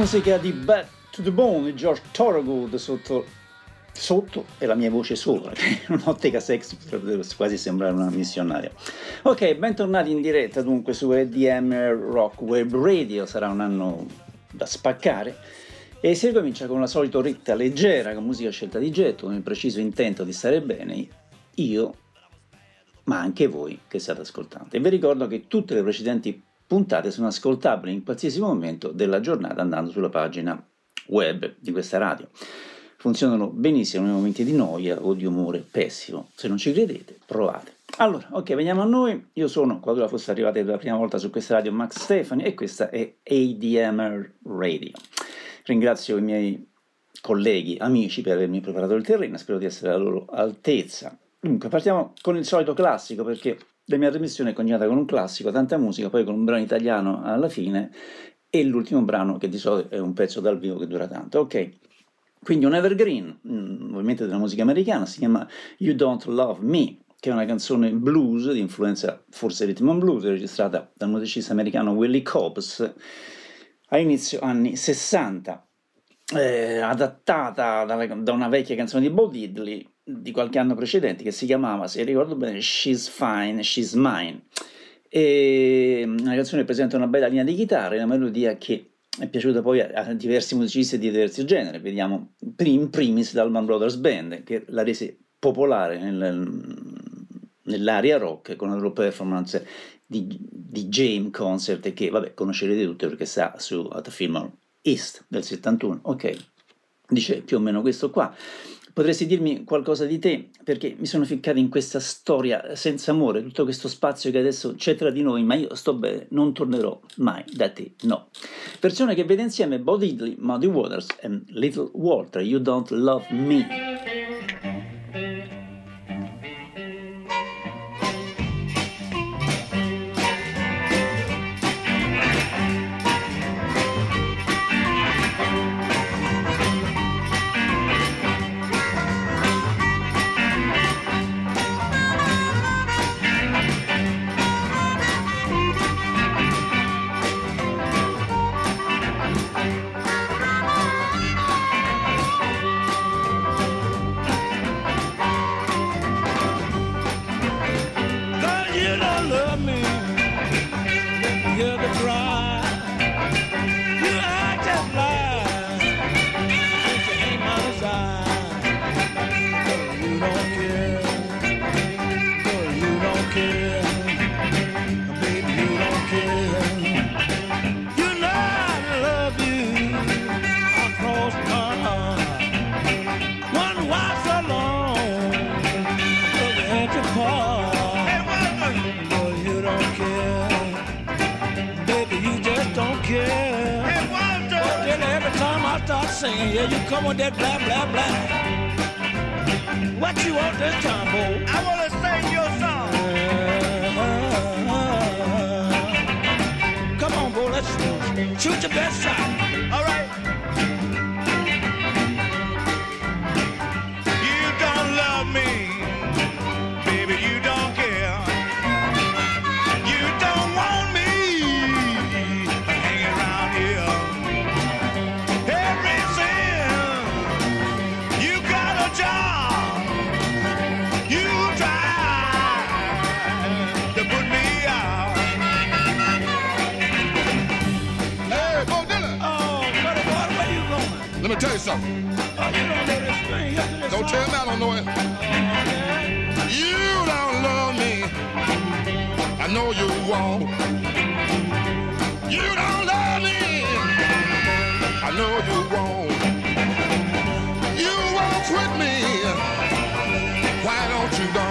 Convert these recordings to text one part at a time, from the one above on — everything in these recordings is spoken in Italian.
Musica di Back to the Bone di George Thorogood sotto, sotto e la mia voce sopra, che in un'ottica sexy potrebbe quasi sembrare una missionaria. Ok, bentornati in diretta dunque su EDM Rock Web Radio, sarà un anno da spaccare. E si ricomincia con la solita ritta leggera, con musica scelta di getto, con il preciso intento di stare bene, io, ma anche voi che state ascoltando. E vi ricordo che tutte le precedenti puntate sono ascoltabili in qualsiasi momento della giornata andando sulla pagina web di questa radio. Funzionano benissimo nei momenti di noia o di umore pessimo. Se non ci credete, provate. Allora, ok, veniamo a noi. Io sono, qualora fosse arrivate per la prima volta su questa radio, Max Stefani e questa è ADMR Radio. Ringrazio i miei colleghi, amici per avermi preparato il terreno, spero di essere alla loro altezza. Dunque, partiamo con il solito classico perché la mia trasmissione è coniata con un classico, tanta musica, poi con un brano italiano alla fine e l'ultimo brano che di solito è un pezzo dal vivo che dura tanto. Ok, quindi un evergreen, mm, ovviamente della musica americana, si chiama You Don't Love Me, che è una canzone blues di influenza forse rhythm and blues, registrata dal musicista americano Willie Cobbs a inizio anni 60, eh, adattata da, da una vecchia canzone di Bo Diddley di qualche anno precedente che si chiamava, se ricordo bene, She's Fine, She's Mine. E una canzone presenta una bella linea di chitarra, una melodia che è piaciuta poi a, diversi musicisti di diversi generi. Vediamo in primis da Allman Brothers Band che la rese popolare nel, nell'area rock con la loro performance di, di James Concert che vabbè conoscerete tutti perché sta su At Film East del 71 ok dice più o meno questo qua Potresti dirmi qualcosa di te? Perché mi sono ficcato in questa storia senza amore, tutto questo spazio che adesso c'è tra di noi, ma io sto bene, non tornerò mai da te, no. Persone che vede insieme Bo Diddley, Muddy Waters e Little Walter, You Don't Love Me. Shoot your best shot. Don't tell me I don't know it. You don't love me. I know you won't. You don't love me. I know you won't. You won't quit me. Why don't you go?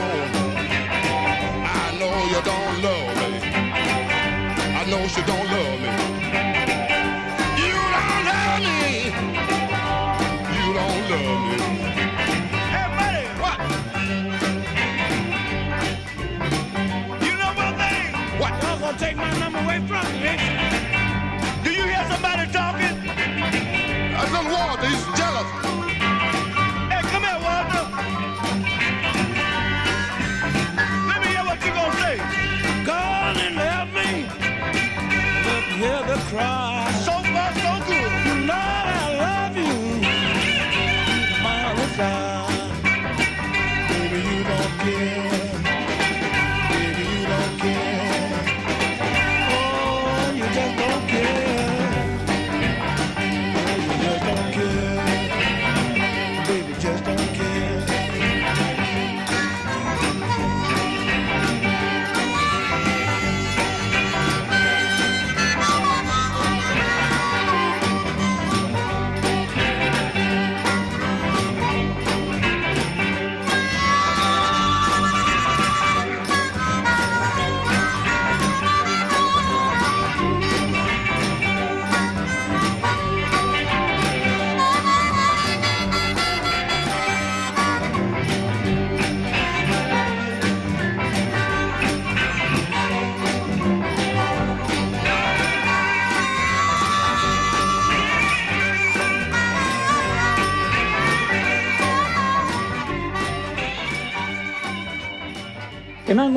I know you don't? Love me. I know you don't love me. I know you don't love me. Take my number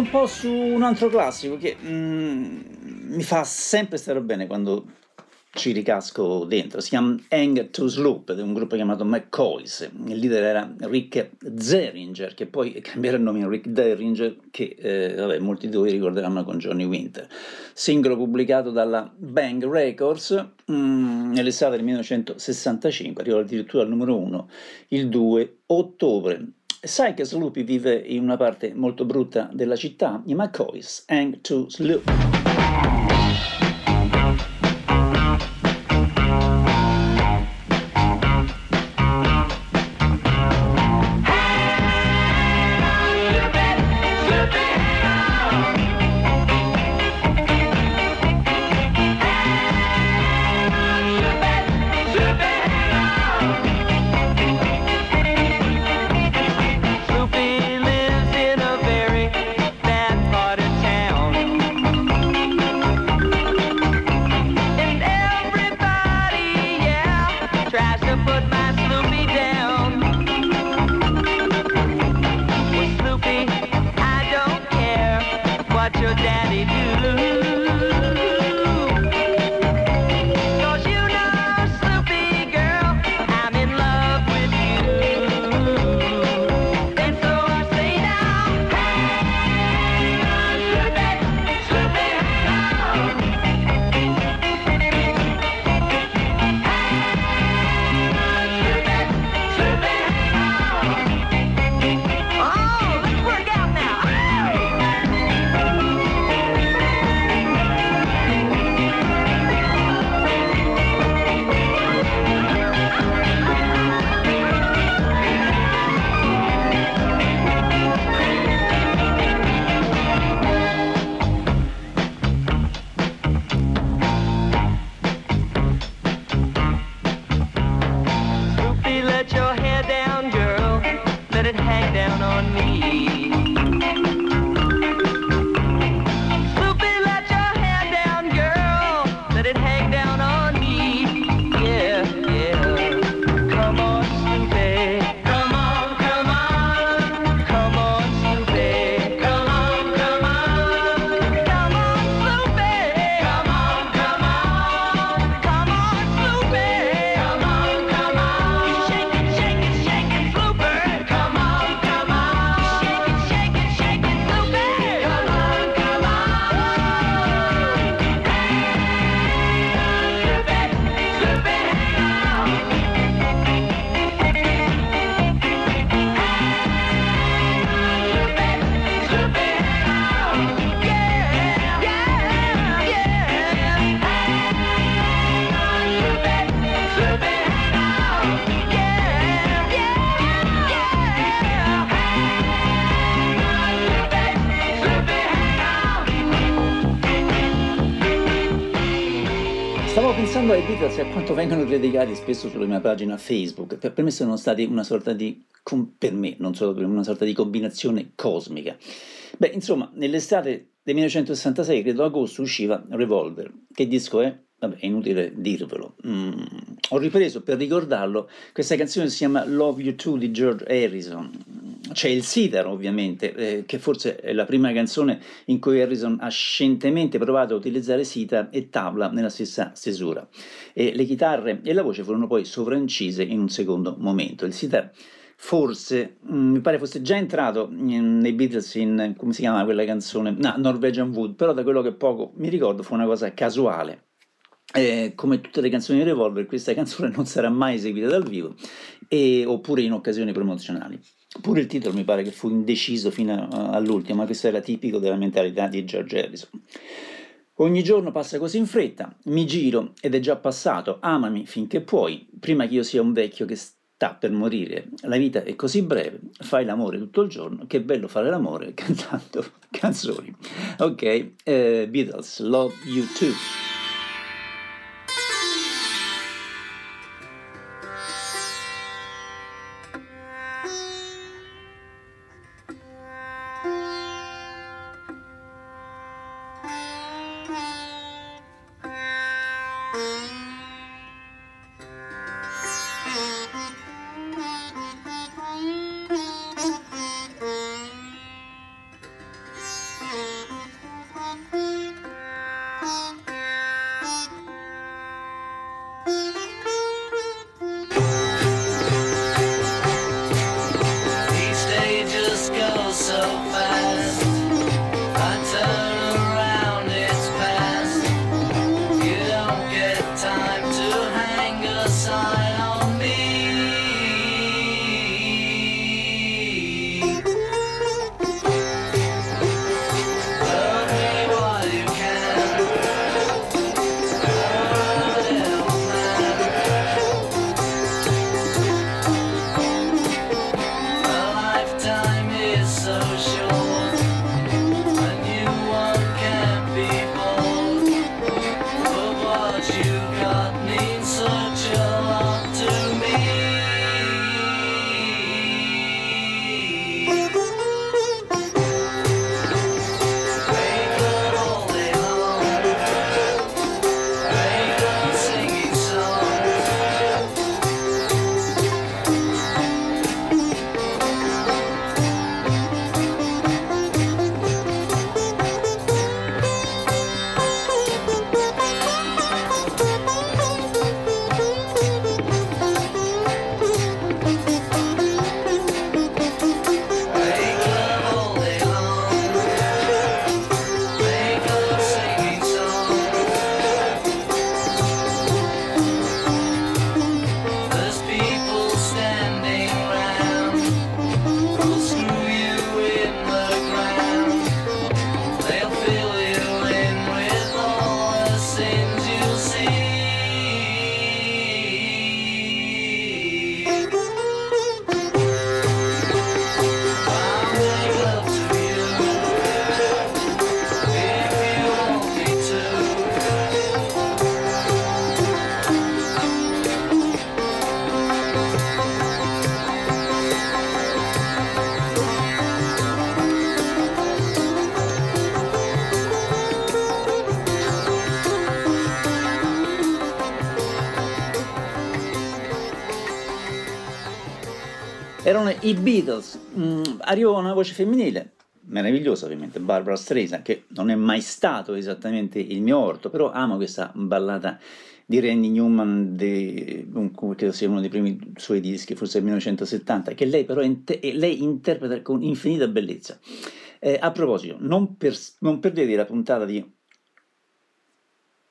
un po' su un altro classico che mm, mi fa sempre stare bene quando ci ricasco dentro. Si chiama Hang to Sloop ed è un gruppo chiamato McCoys. Il leader era Rick Zeringer, che poi cambierà il nome in Rick Derringer, che eh, vabbè, molti di voi ricorderanno con Johnny Winter. Singolo pubblicato dalla Bang Records mm, nell'estate del 1965, arrivò addirittura al numero 1 il 2 ottobre. Sai che Sloopy vive in una parte molto brutta della città? I McCoys, Hang to Sloop. Beatles e a quanto vengono criticati spesso sulla mia pagina Facebook. Per, me sono stati una sorta di, per me, non solo per me, una sorta di combinazione cosmica. Beh, insomma, nell'estate del 1966, credo agosto, usciva Revolver. Che disco è? Vabbè, è inutile dirvelo. Mm, Ho ripreso per ricordarlo questa canzone si chiama Love You Too di George Harrison. C'è il sitar, ovviamente, eh, che forse è la prima canzone in cui Harrison ha scientemente provato a utilizzare sitar e tabla nella stessa stesura. E le chitarre e la voce furono poi sovraincise in un secondo momento. Il sitar forse, mm, mi pare fosse già entrato nei Beatles in, come si chiama quella canzone? No, Norwegian Wood, però da quello che poco mi ricordo fu una cosa casuale. Eh, come tutte le canzoni di Revolver, questa canzone non sarà mai eseguita dal vivo, e- oppure in occasioni promozionali. Pure il titolo mi pare che fu indeciso fino a- all'ultimo, ma questo era tipico della mentalità di George Harrison. Ogni giorno passa così in fretta, mi giro ed è già passato, amami finché puoi, prima che io sia un vecchio che sta per morire. La vita è così breve, fai l'amore tutto il giorno, che bello fare l'amore cantando canzoni. Ok, eh, Beatles, Love You Too. Música Who's i Beatles, Mm, arrivò una voce femminile, meravigliosa ovviamente, Barbara Streisand, che non è mai stato esattamente il mio orto, però amo questa ballata di Randy Newman, un- credo sia uno dei primi suoi dischi, forse del 1970, che lei però inte- e lei interpreta con infinita bellezza. Eh, a proposito, non, per, non perdetevi la puntata di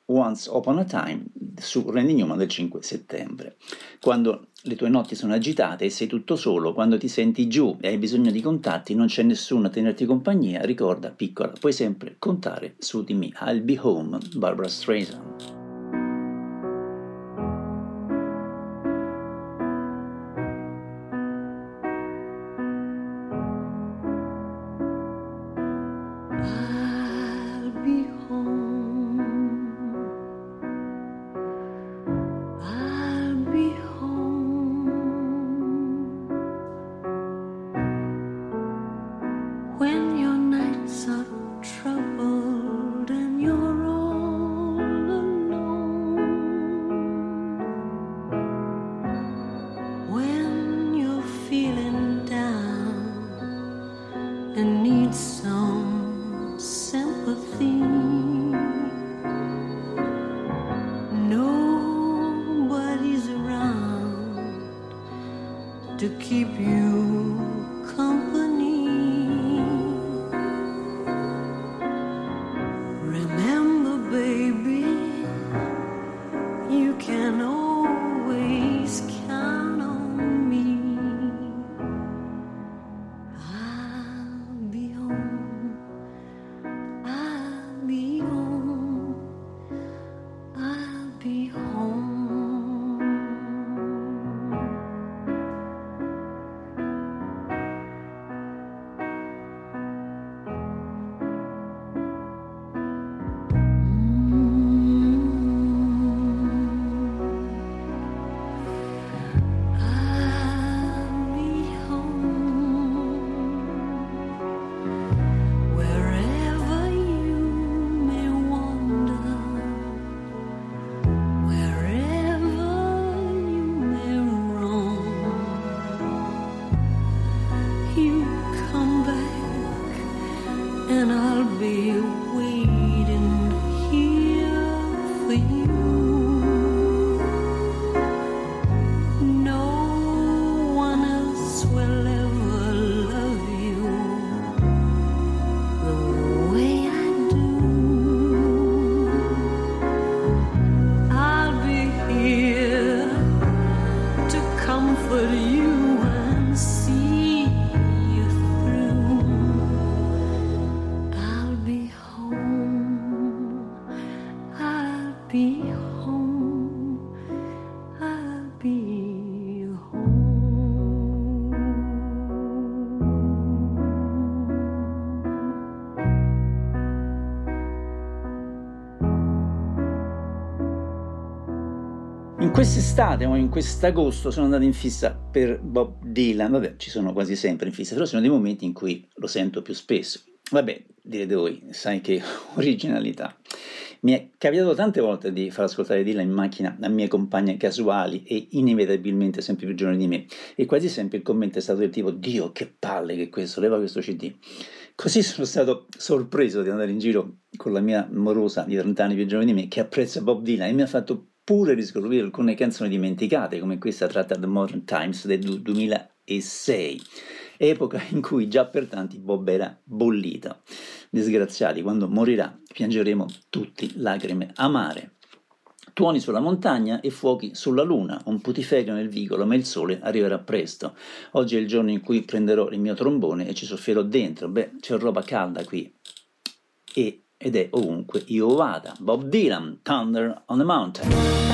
Once Upon a Time su Randy Newman del 5 settembre. Quando le tue notti sono agitate e sei tutto solo, quando ti senti giù e hai bisogno di contatti, non c'è nessuno a tenerti compagnia, ricorda, piccola, puoi sempre contare su di me. I'll be home, Barbara Streisand. Quest'estate o in quest'agosto sono andato in fissa per Bob Dylan. Vabbè, ci sono quasi sempre in fissa, però sono dei momenti in cui lo sento più spesso. Vabbè, direte voi, sai che originalità. Mi è capitato tante volte di far ascoltare Dylan in macchina a mie compagne casuali e inevitabilmente sempre più giovani di me, e quasi sempre il commento è stato del tipo: Dio, che palle che questo, leva questo CD. Così sono stato sorpreso di andare in giro con la mia morosa di 30 anni più giovane di me che apprezza Bob Dylan e mi ha fatto pure riscoprire alcune canzoni dimenticate come questa tratta da Modern Times del du- 2006 epoca in cui già per tanti Bob era bollito disgraziati quando morirà piangeremo tutti lacrime amare tuoni sulla montagna e fuochi sulla luna, un putiferio nel vicolo, ma il sole arriverà presto. Oggi è il giorno in cui prenderò il mio trombone e ci soffierò dentro. Beh, c'è roba calda qui. E, ed è ovunque io vada. Bob Dylan, Thunder on the Mountain.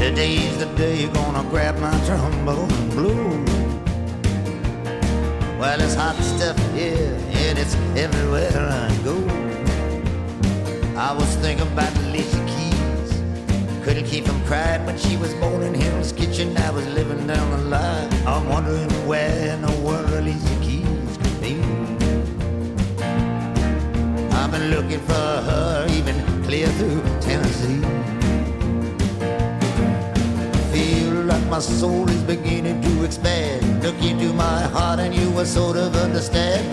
Today's the day you're gonna grab my trombone and blow. Well, it's hot stuff here and it's everywhere I go. I was thinking about Alicia Keys. Couldn't keep from crying when she was born in Hill's Kitchen. I was living down the line. I'm wondering where in the world Alicia Keys could be. I've been looking for her even clear through Tennessee. My soul is beginning to expand. Look into my heart and you will sort of understand.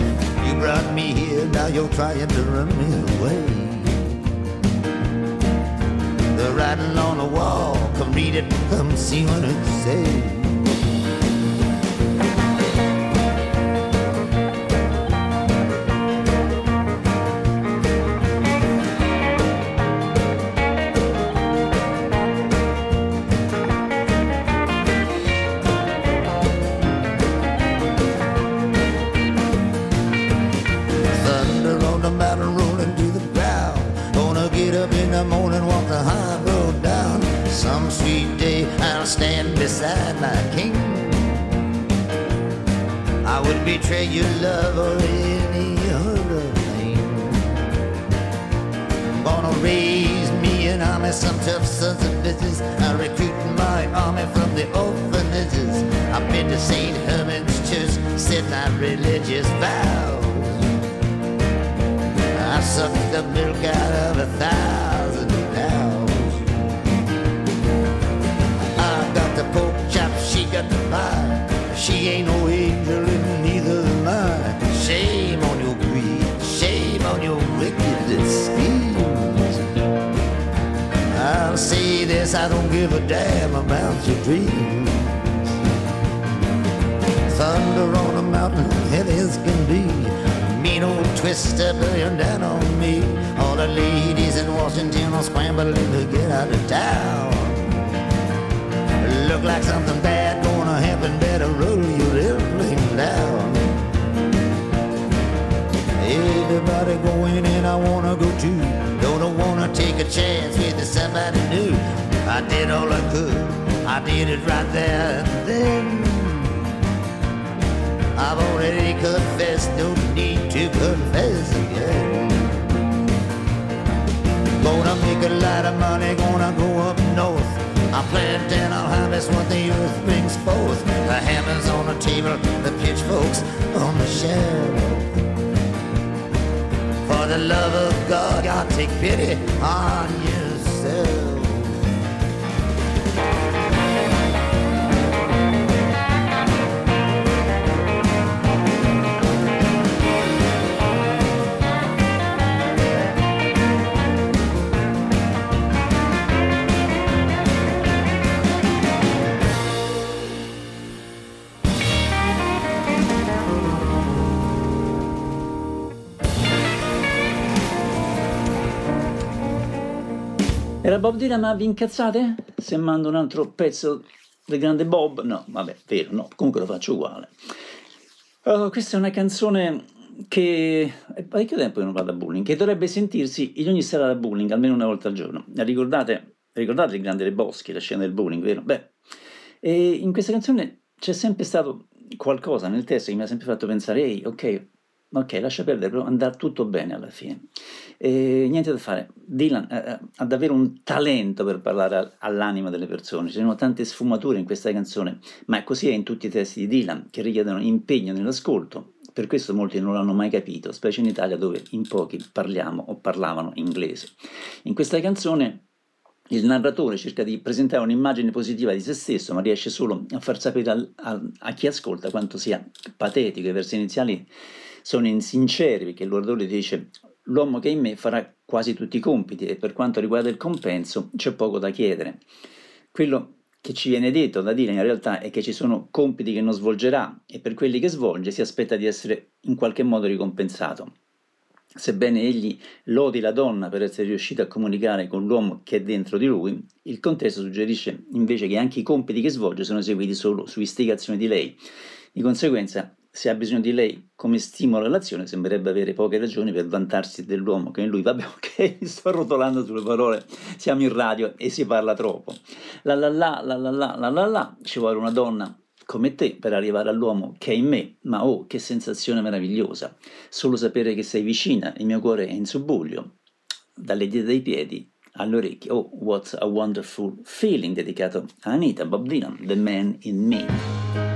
You brought me here, now you're trying to run me away. The writing on the wall, come read it, come see what it says. This, I don't give a damn about your dreams. Thunder on a mountain, heavy as can be. Mean old twister bearing down on me. All the ladies in Washington are scrambling to get out of town. Look like something bad gonna happen, better roll your airplane down. Everybody going and I wanna go too. Don't wanna take a chance with somebody new. I did all I could, I did it right there and then. I've already confessed, no need to confess again. Gonna make a lot of money, gonna go up north. I'll plant and I'll harvest what the earth brings forth. The hammers on the table, the pitchforks on the shelf. For the love of God, God take pity on yourself. Era Bob Dylan, ma vi incazzate? Se mando un altro pezzo del grande Bob? No, vabbè, vero, no, comunque lo faccio uguale. Oh, questa è una canzone che è parecchio tempo che non vado a bowling, che dovrebbe sentirsi in ogni sera da bowling, almeno una volta al giorno. Ricordate, ricordate il grande Boschi, la scena del bowling, vero? Beh, e in questa canzone c'è sempre stato qualcosa nel testo che mi ha sempre fatto pensare, ehi, ok, ok, lascia perdere, però andrà tutto bene alla fine. E niente da fare, Dylan eh, ha davvero un talento per parlare al- all'anima delle persone, ci sono tante sfumature in questa canzone, ma così è in tutti i testi di Dylan, che richiedono impegno nell'ascolto, per questo molti non l'hanno mai capito, specie in Italia dove in pochi parliamo o parlavano inglese. In questa canzone il narratore cerca di presentare un'immagine positiva di se stesso, ma riesce solo a far sapere al- a, a chi ascolta quanto sia patetico. I versi iniziali sono insinceri perché il narratore dice l'uomo che è in me farà quasi tutti i compiti e per quanto riguarda il compenso c'è poco da chiedere. Quello che ci viene detto da dire in realtà è che ci sono compiti che non svolgerà e per quelli che svolge si aspetta di essere in qualche modo ricompensato. Sebbene egli lodi la donna per essere riuscita a comunicare con l'uomo che è dentro di lui, il contesto suggerisce invece che anche i compiti che svolge sono eseguiti solo su istigazione di lei. Di conseguenza, se ha bisogno di lei come stimolo all'azione, sembrerebbe avere poche ragioni per vantarsi dell'uomo che in lui. Vabbè, ok, sto rotolando sulle parole, siamo in radio e si parla troppo. La la la, la la la, la la la, ci vuole una donna come te per arrivare all'uomo che è in me, ma oh, che sensazione meravigliosa! Solo sapere che sei vicina, il mio cuore è in subbuglio, dalle dita dei piedi alle orecchie. Oh, what a wonderful feeling, dedicato a Anita Bob Dylan, The Man in Me.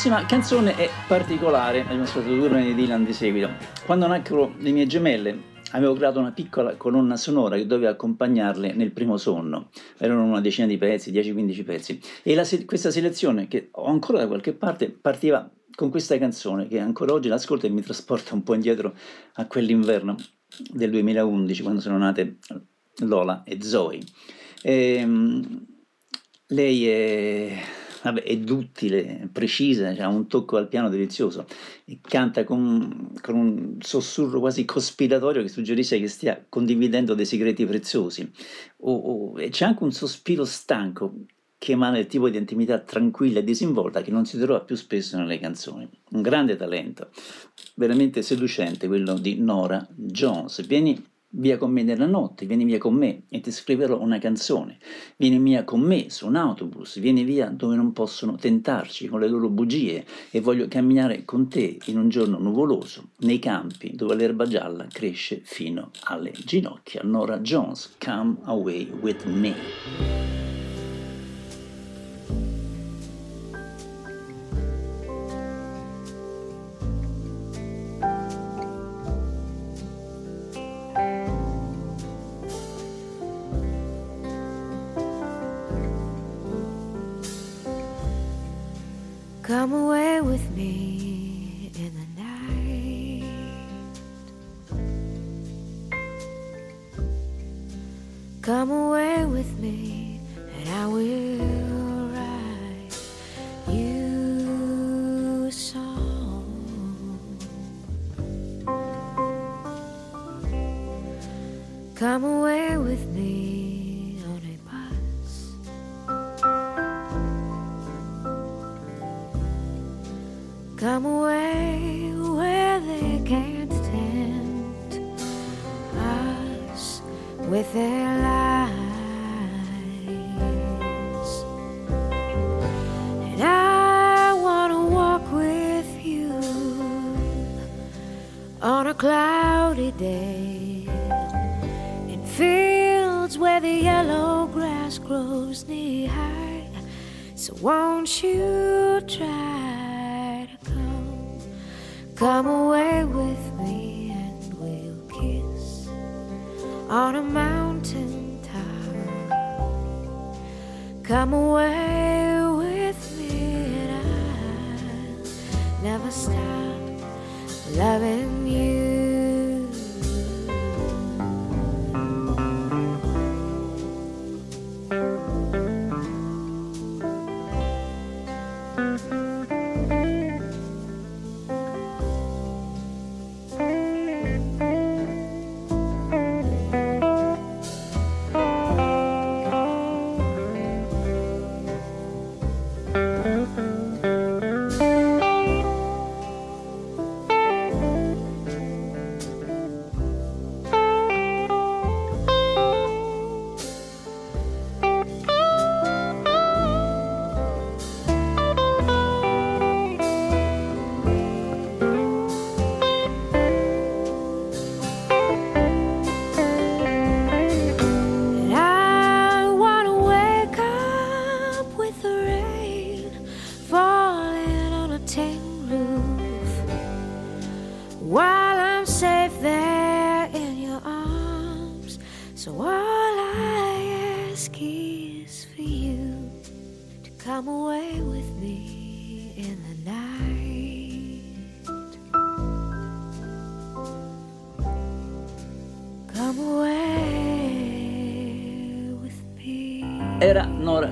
Prossima canzone è particolare, abbiamo ascoltato due brani di Dylan di seguito. Quando nacquero le mie gemelle avevo creato una piccola colonna sonora che doveva accompagnarle nel primo sonno. Erano una decina di pezzi, 10-15 pezzi. E se- questa selezione, che ho ancora da qualche parte, partiva con questa canzone che ancora oggi l'ascolto e mi trasporta un po' indietro a quell'inverno del 2011, quando sono nate Lola e Zoe. Ehm, lei è, vabbè, è duttile, precisa, ha un tocco al piano delizioso e canta con, con un sussurro quasi cospiratorio che suggerisce che stia condividendo dei segreti preziosi. O- o- e c'è anche un sospiro stanco che emana il tipo di intimità tranquilla e disinvolta che non si trova più spesso nelle canzoni. Un grande talento, veramente seducente quello di Nora Jones. Vieni via con me nella notte, vieni via con me e ti scriverò una canzone. Vieni via con me su un autobus, vieni via dove non possono tentarci con le loro bugie e voglio camminare con te in un giorno nuvoloso nei campi dove l'erba gialla cresce fino alle ginocchia. Nora Jones, Come Away With Me. Come away come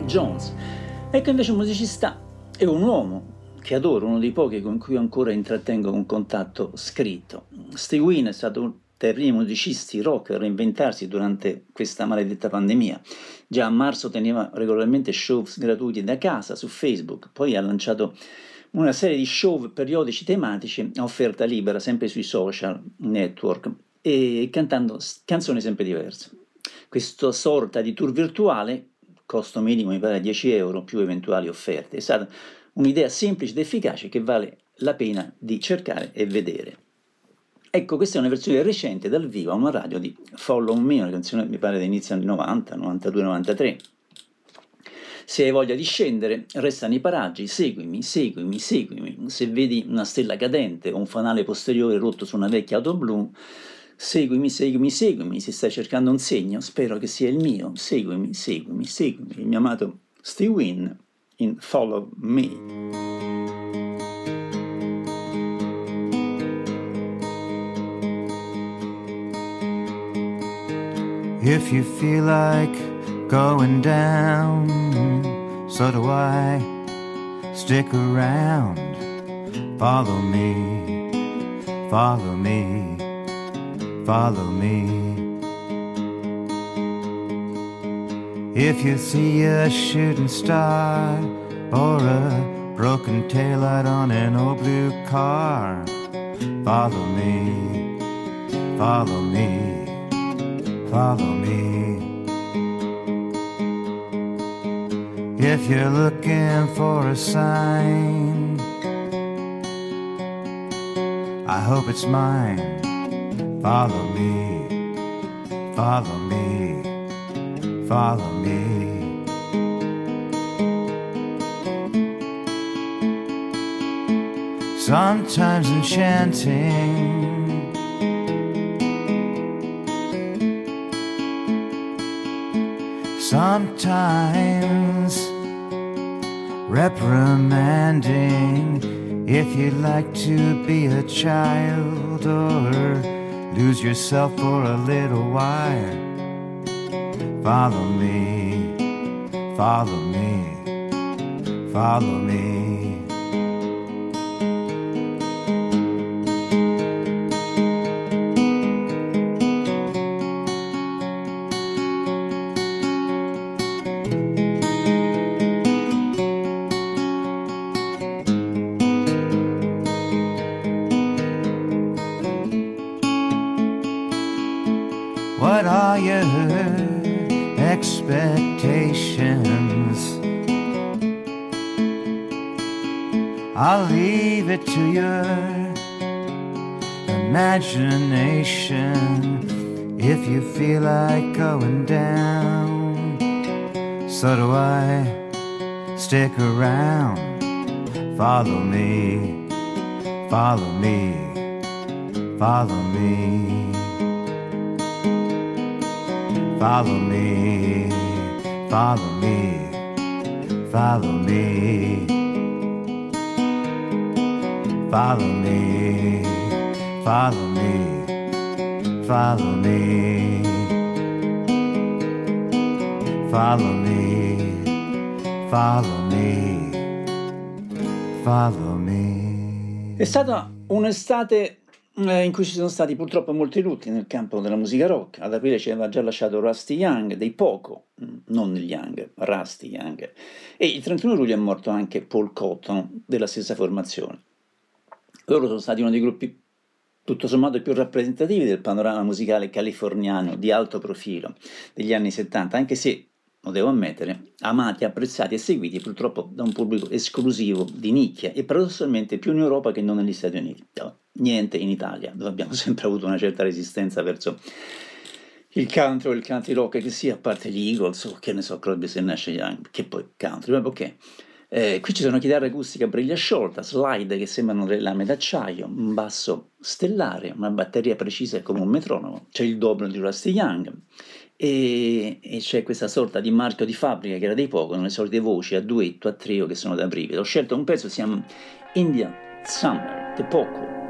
Jones. Ecco invece un musicista e un uomo che adoro, uno dei pochi con cui ancora intrattengo un contatto scritto. Steve Wynn è stato dei primi musicisti rock a reinventarsi durante questa maledetta pandemia. Già a marzo teneva regolarmente show gratuiti da casa su Facebook, poi ha lanciato una serie di show periodici tematici a offerta libera, sempre sui social network, e cantando canzoni sempre diverse. Questa sorta di tour virtuale, costo minimo mi pare 10 euro più eventuali offerte, è stata un'idea semplice ed efficace che vale la pena di cercare e vedere. Ecco, questa è una versione recente dal vivo a una radio di Follow Me, una canzone mi pare dell'inizio anni 90, 92, 93. Se hai voglia di scendere, resta nei paraggi, seguimi, seguimi, seguimi. Se vedi una stella cadente o un fanale posteriore rotto su una vecchia auto blu, seguimi, seguimi, seguimi. Se stai cercando un segno, spero che sia il mio. Seguimi, seguimi, seguimi. Il mio amato Steve Wynn in Follow Me. If you feel like going down, so do I. Stick around, follow me, follow me, follow me. If you see a shooting star or a broken taillight on an old blue car, follow me, follow me follow me. If you're looking for a sign, I hope it's mine. Follow me, follow me, follow me. Sometimes enchanting. sometimes reprimanding if you'd like to be a child or lose yourself for a little while. Follow me, follow me, follow me. So do I. Stick around, follow me, follow me, follow me. Follow me, follow me, follow me. Follow me, follow me, follow me. Follow me, follow me, follow me. È stata un'estate eh, in cui ci sono stati purtroppo molti lutti nel campo della musica rock. Ad aprile ci aveva già lasciato Rusty Young, dei Poco, mm, non Young, Rusty Young. E il 31 luglio è morto anche Paul Cotton della stessa formazione. Loro sono stati uno dei gruppi tutto sommato più rappresentativi del panorama musicale californiano di alto profilo degli anni 70, anche se, lo devo ammettere, amati, apprezzati e seguiti purtroppo da un pubblico esclusivo di nicchia e paradossalmente più in Europa che non negli Stati Uniti. No, Niente in Italia, dove abbiamo sempre avuto una certa resistenza verso il country o il country rock che sia, a parte gli Eagles o che ne so, Crosby, Nash Young, che poi country, ma ok. Eh, qui ci sono chitarre acustica a briglia sciolta, slide che sembrano delle lame d'acciaio, un basso stellare, una batteria precisa come un metronomo, c'è il dobro di Rusty Young e, e c'è questa sorta di marchio di fabbrica che era dei poco, le solite voci a duetto, a trio che sono da brivido. Ho scelto un pezzo, si chiama Indian Summer, The Poco.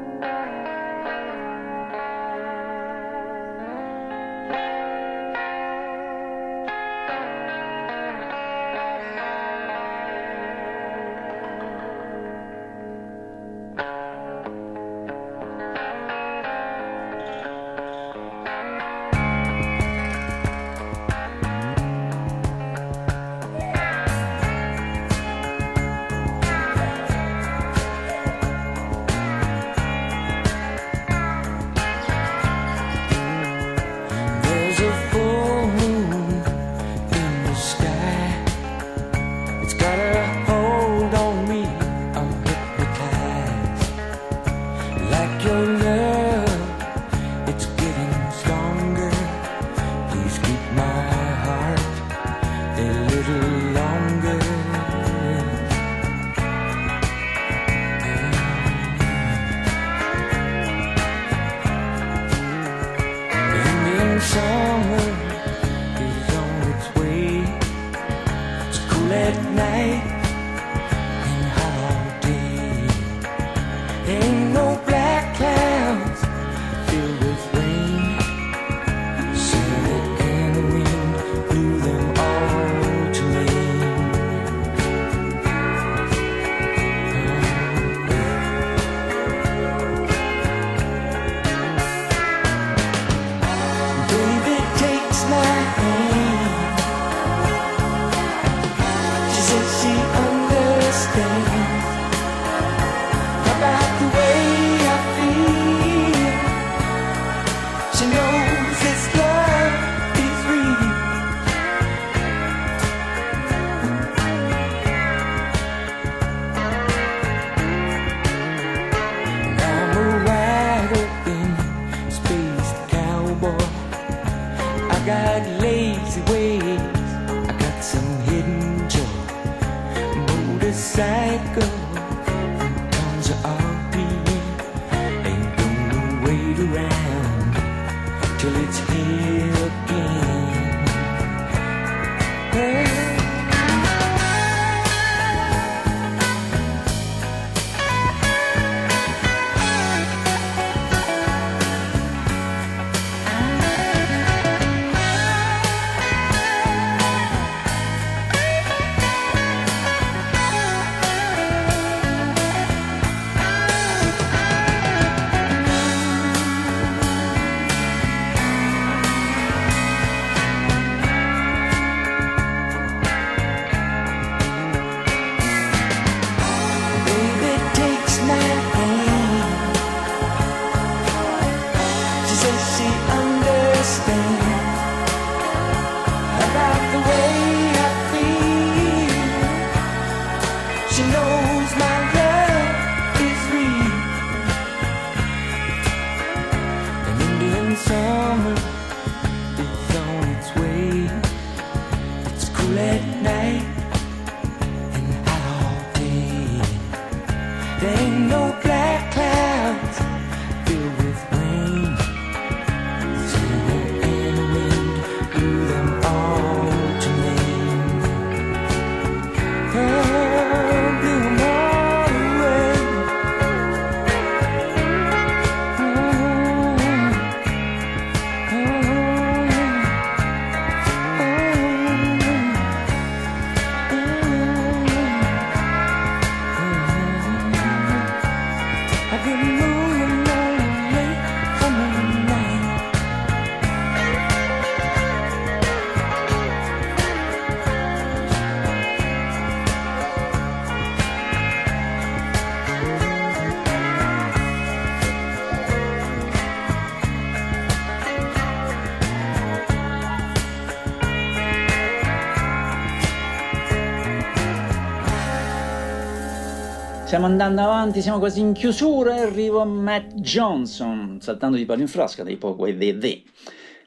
Stiamo andando avanti, siamo quasi in chiusura e arrivo a Matt Johnson, saltando di palo in frasca dei Poco e dei The.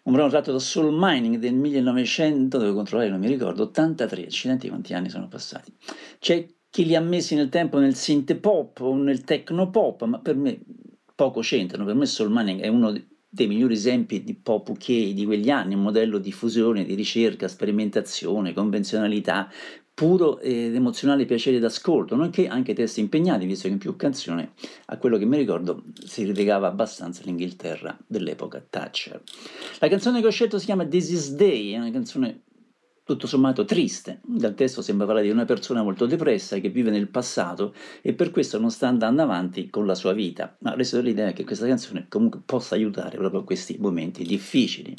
Un brano tratto da Soul Mining del 1900, devo controllare, non mi ricordo, 83, accidenti quanti anni sono passati. C'è chi li ha messi nel tempo nel synth pop o nel techno pop, ma per me poco c'entrano. Per me Soul Manning è uno de- dei migliori esempi di pop UK di quegli anni, un modello di fusione, di ricerca, sperimentazione, convenzionalità, puro ed emozionale piacere d'ascolto, nonché anche testi impegnati, visto che in più canzoni, a quello che mi ricordo, si rilegava abbastanza l'Inghilterra dell'epoca Thatcher. La canzone che ho scelto si chiama This Is Day, è una canzone tutto sommato triste. Dal testo sembra parlare di una persona molto depressa che vive nel passato e per questo non sta andando avanti con la sua vita. Ma resto dell'idea che questa canzone comunque possa aiutare proprio a questi momenti difficili.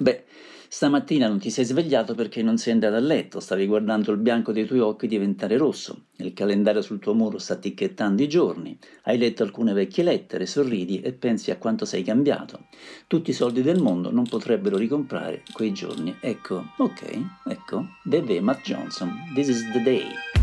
Beh, stamattina non ti sei svegliato perché non sei andato a letto, stavi guardando il bianco dei tuoi occhi diventare rosso, il calendario sul tuo muro sta ticchettando i giorni, hai letto alcune vecchie lettere, sorridi e pensi a quanto sei cambiato. Tutti i soldi del mondo non potrebbero ricomprare quei giorni. Ecco, ok, ecco, Bebe Matt Johnson, This is the day.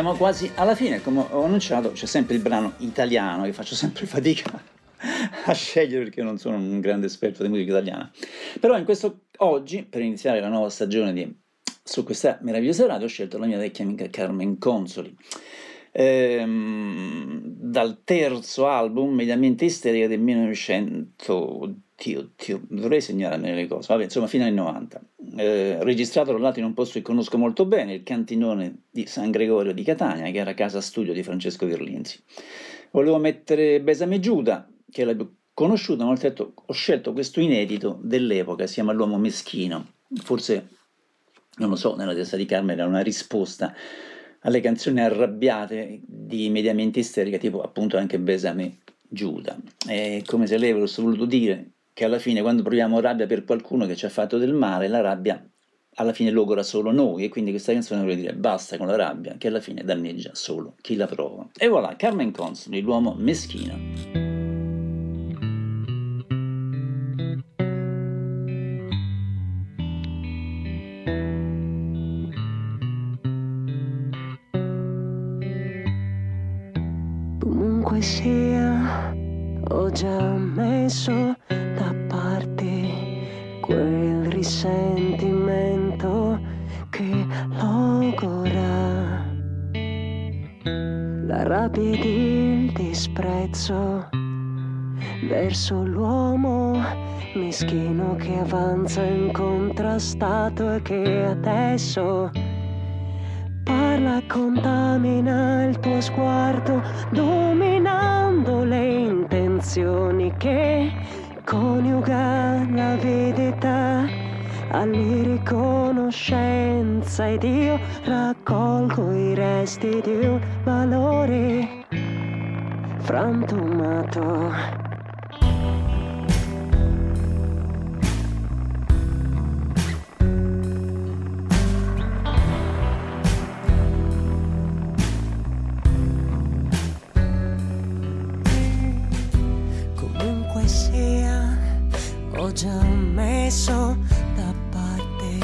Siamo quasi alla fine, come ho annunciato, c'è sempre il brano italiano che faccio sempre fatica a scegliere perché non sono un grande esperto di musica italiana. Però in questo oggi, per iniziare la nuova stagione di su questa meravigliosa radio, ho scelto la mia vecchia amica Carmen Consoli. Ehm, dal terzo album, Mediamente Isterica del 1900, oddio, oddio, dovrei segnarmi le cose, vabbè, insomma, fino anni 90. Eh, registrato tra l'altro in un posto che conosco molto bene, il cantinone di San Gregorio di Catania, che era casa studio di Francesco Virlinzi. Volevo mettere Besame Giuda, che è la più conosciuta, ma ho, detto, ho scelto questo inedito dell'epoca, si chiama L'uomo meschino. Forse, non lo so, nella testa di Carmen era una risposta alle canzoni arrabbiate di mediamente isterica, tipo appunto anche Besame Giuda. È come se lei avesse voluto dire che alla fine quando proviamo rabbia per qualcuno che ci ha fatto del male, la rabbia alla fine logora solo noi e quindi questa canzone vuole dire basta con la rabbia che alla fine danneggia solo chi la prova. E voilà, Carmen Consoli, l'uomo meschino. Che avanza incontrastato e che adesso parla e contamina il tuo sguardo, dominando le intenzioni che coniuga l'avidità all'irriconoscenza ed io raccolgo i resti di un valore frantumato. Già messo da parte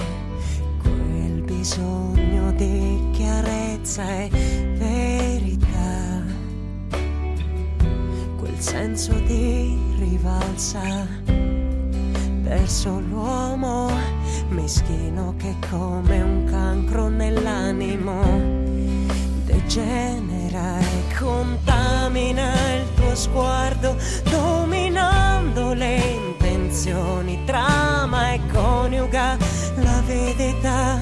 quel bisogno di chiarezza e verità, quel senso di rivalsa verso l'uomo meschino che come un cancro nell'animo degenera e contamina il tuo sguardo, dominando le intenzioni, trama e coniuga l'avidità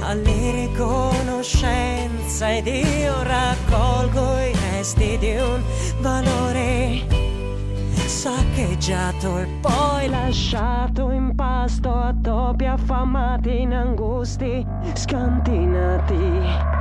all'irriconoscenza ed io raccolgo i resti di un valore saccheggiato e poi lasciato in pasto a topi affamati in angusti scantinati.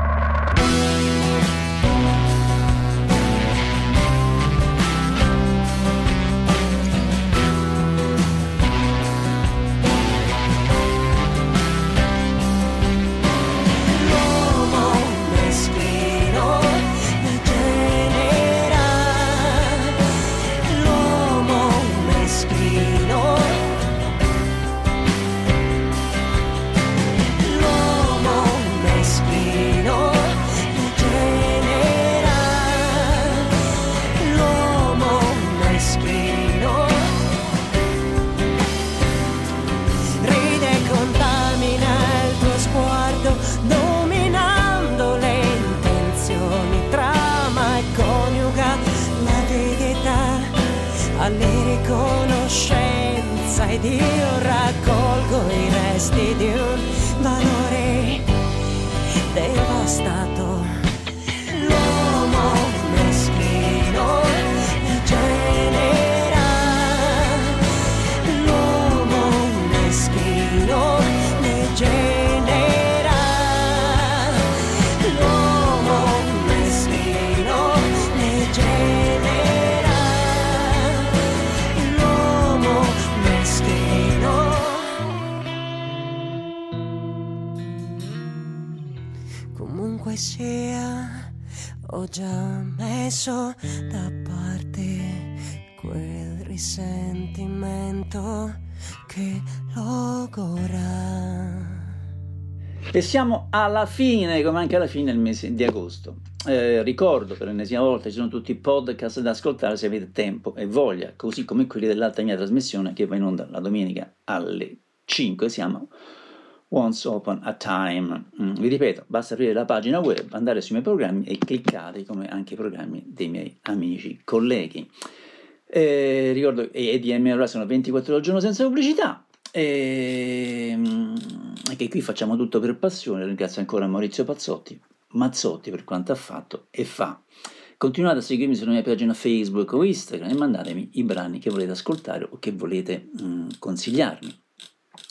Ed io raccolgo i resti di un già messo da parte quel risentimento che logora. E siamo alla fine, come anche alla fine del mese di agosto. Eh, ricordo per l'ennesima volta ci sono tutti i podcast da ascoltare se avete tempo e voglia, così come quelli dell'altra mia trasmissione che va in onda la domenica alle 5. Siamo Once Upon a Time. Mm, vi ripeto, basta aprire la pagina web, andare sui miei programmi e cliccate come anche i programmi dei miei amici colleghi. Eh, ricordo che EDM ora sono 24 ore al giorno senza pubblicità. E, mm, e che qui facciamo tutto per passione. Ringrazio ancora Maurizio Pazzotti, Mazzotti per quanto ha fatto e fa. Continuate a seguirmi sulla mia pagina Facebook o Instagram e mandatemi i brani che volete ascoltare o che volete mm, consigliarmi.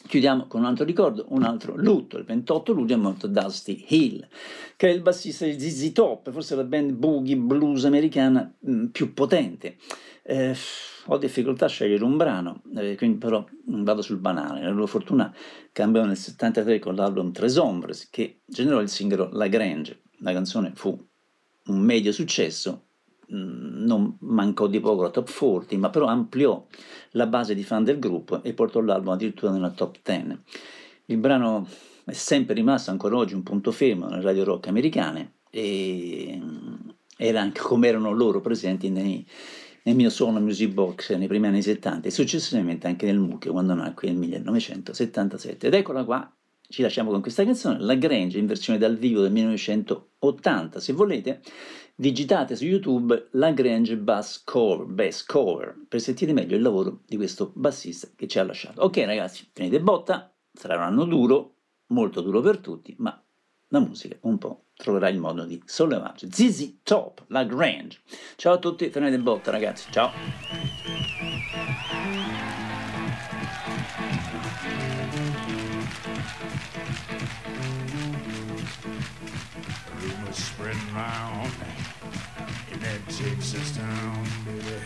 Chiudiamo con un altro ricordo, un altro lutto. Il 28 luglio è morto Dusty Hill, che è il bassista di ZZ Top, forse la band boogie blues americana mm, più potente. Eh, ho difficoltà a scegliere un brano, eh, quindi però vado sul banale. La loro fortuna cambiò nel 73 con l'album Tres Hombres, che generò il singolo La Grange. La canzone fu un medio successo, mm, non mancò di poco la top 40, ma però ampliò la base di fan del gruppo e portò l'album addirittura nella top 10. Il brano è sempre rimasto ancora oggi un punto fermo nelle radio rock americane e mm, era anche come erano loro presenti nei, nel mio suono music box nei primi anni 70 e successivamente anche nel mucchio quando nacque nel 1977. Ed eccola qua, ci lasciamo con questa canzone, La Grange in versione dal vivo del 1980. Se volete, digitate su YouTube La Grange Bass Cover, Bass Cover per sentire meglio il lavoro di questo bassista che ci ha lasciato. Ok ragazzi, tenete botta, sarà un anno duro, molto duro per tutti, ma la musica un po' troverà il modo di sollevarci. ZZ Top, La Grange. Ciao a tutti, tenete botta ragazzi, ciao. Texas town, baby,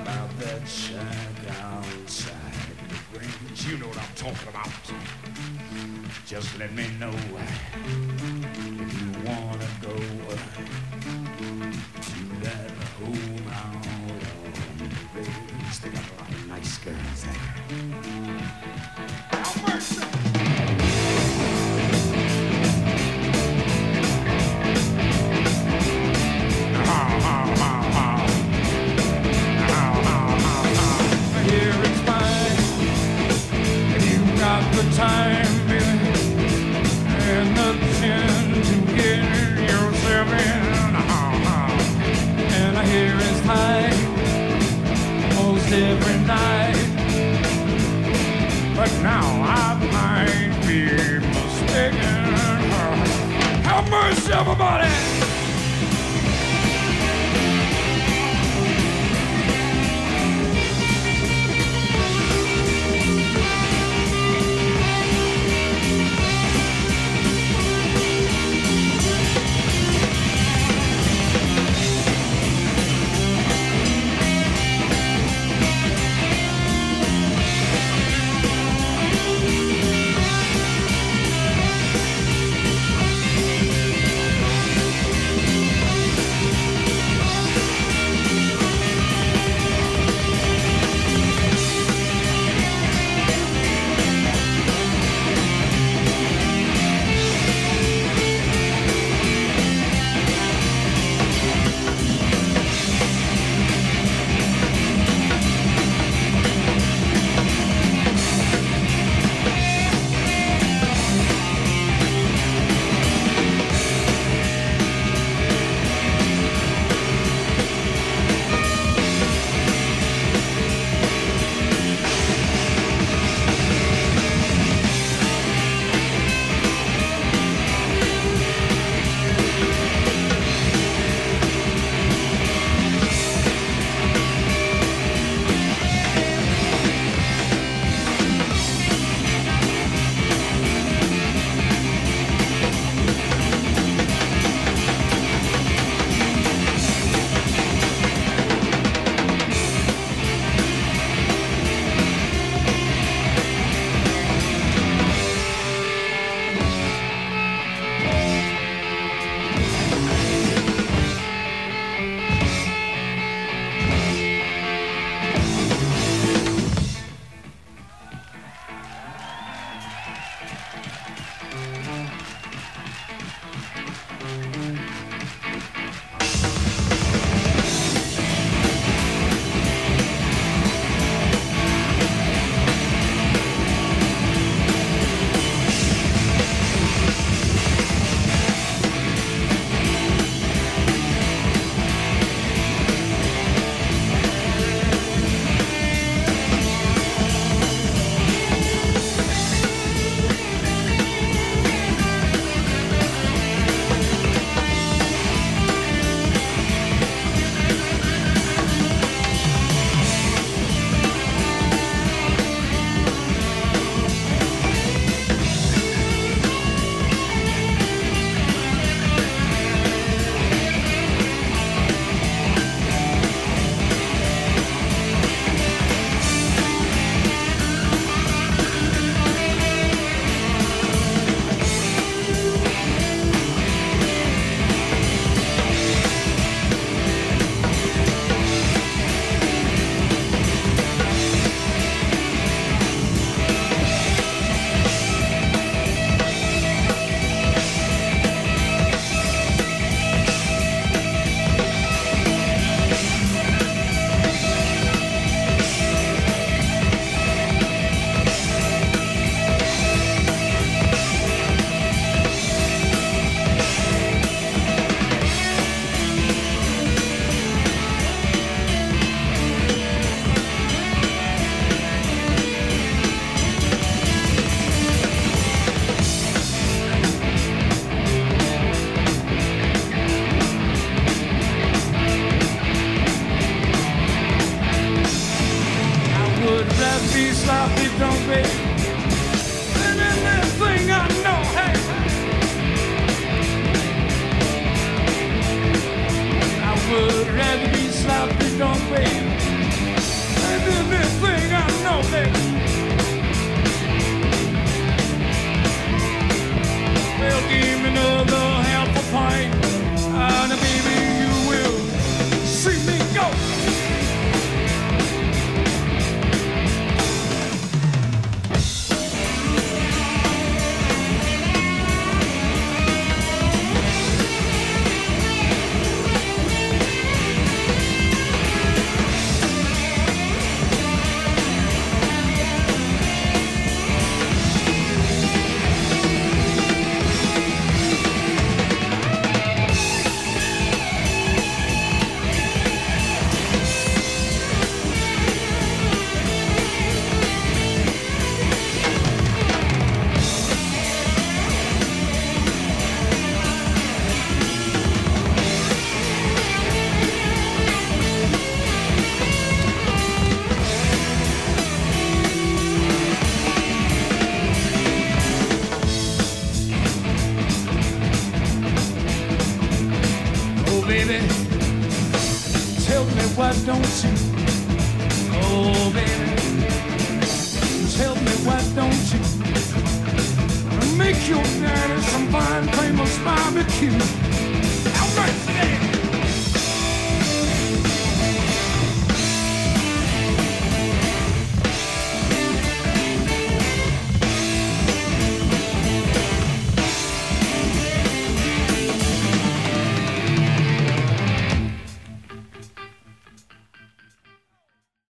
about that shack outside the range. You know what I'm talking about. Just let me know if you wanna go to that home out on the range. They got a lot of nice girls there. Time, baby, and the chance to get yourself in. And I hear it's high most every night. But now I might be mistaken. Have mercy, everybody!